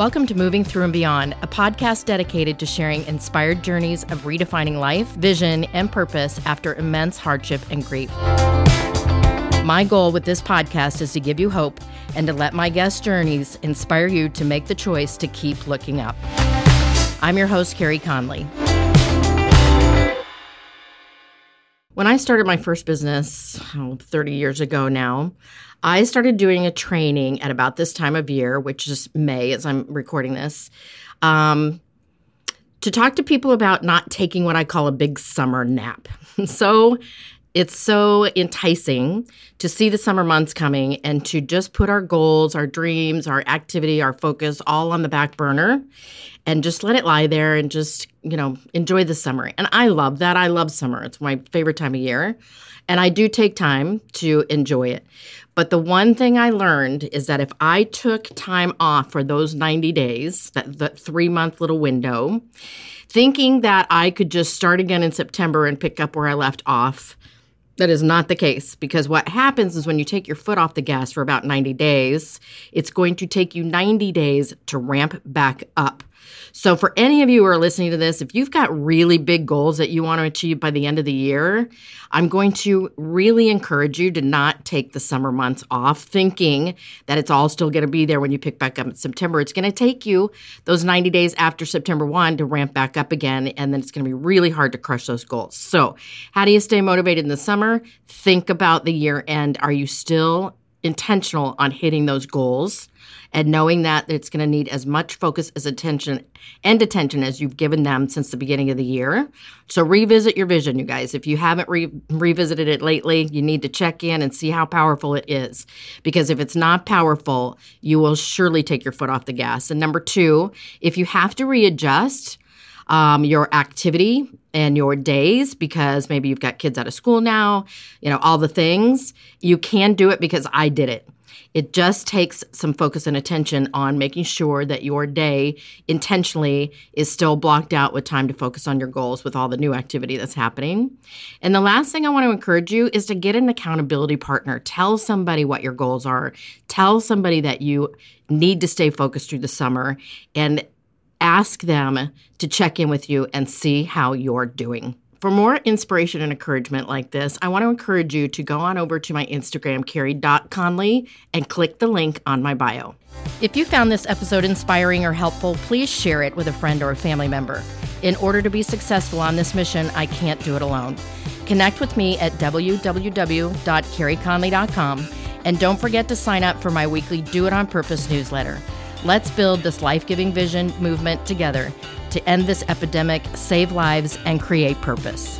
Welcome to Moving Through and Beyond, a podcast dedicated to sharing inspired journeys of redefining life, vision, and purpose after immense hardship and grief. My goal with this podcast is to give you hope and to let my guest journeys inspire you to make the choice to keep looking up. I'm your host, Carey Conley. When I started my first business oh, 30 years ago now, I started doing a training at about this time of year, which is May as I'm recording this, um, to talk to people about not taking what I call a big summer nap. so it's so enticing to see the summer months coming and to just put our goals, our dreams, our activity, our focus all on the back burner and just let it lie there and just, you know, enjoy the summer. And I love that. I love summer. It's my favorite time of year. And I do take time to enjoy it. But the one thing I learned is that if I took time off for those 90 days, that, that three month little window, thinking that I could just start again in September and pick up where I left off, that is not the case because what happens is when you take your foot off the gas for about 90 days, it's going to take you 90 days to ramp back up. So, for any of you who are listening to this, if you've got really big goals that you want to achieve by the end of the year, I'm going to really encourage you to not take the summer months off thinking that it's all still going to be there when you pick back up in September. It's going to take you those 90 days after September 1 to ramp back up again, and then it's going to be really hard to crush those goals. So, how do you stay motivated in the summer? Think about the year end. Are you still intentional on hitting those goals? and knowing that it's going to need as much focus as attention and attention as you've given them since the beginning of the year. So revisit your vision, you guys. If you haven't re- revisited it lately, you need to check in and see how powerful it is. Because if it's not powerful, you will surely take your foot off the gas. And number two, if you have to readjust, um, your activity and your days because maybe you've got kids out of school now, you know, all the things. You can do it because I did it. It just takes some focus and attention on making sure that your day intentionally is still blocked out with time to focus on your goals with all the new activity that's happening. And the last thing I want to encourage you is to get an accountability partner. Tell somebody what your goals are. Tell somebody that you need to stay focused through the summer and ask them to check in with you and see how you're doing. For more inspiration and encouragement like this, I want to encourage you to go on over to my Instagram, carey.conley, and click the link on my bio. If you found this episode inspiring or helpful, please share it with a friend or a family member. In order to be successful on this mission, I can't do it alone. Connect with me at www.careyconley.com and don't forget to sign up for my weekly Do It On Purpose newsletter. Let's build this life giving vision movement together to end this epidemic, save lives, and create purpose.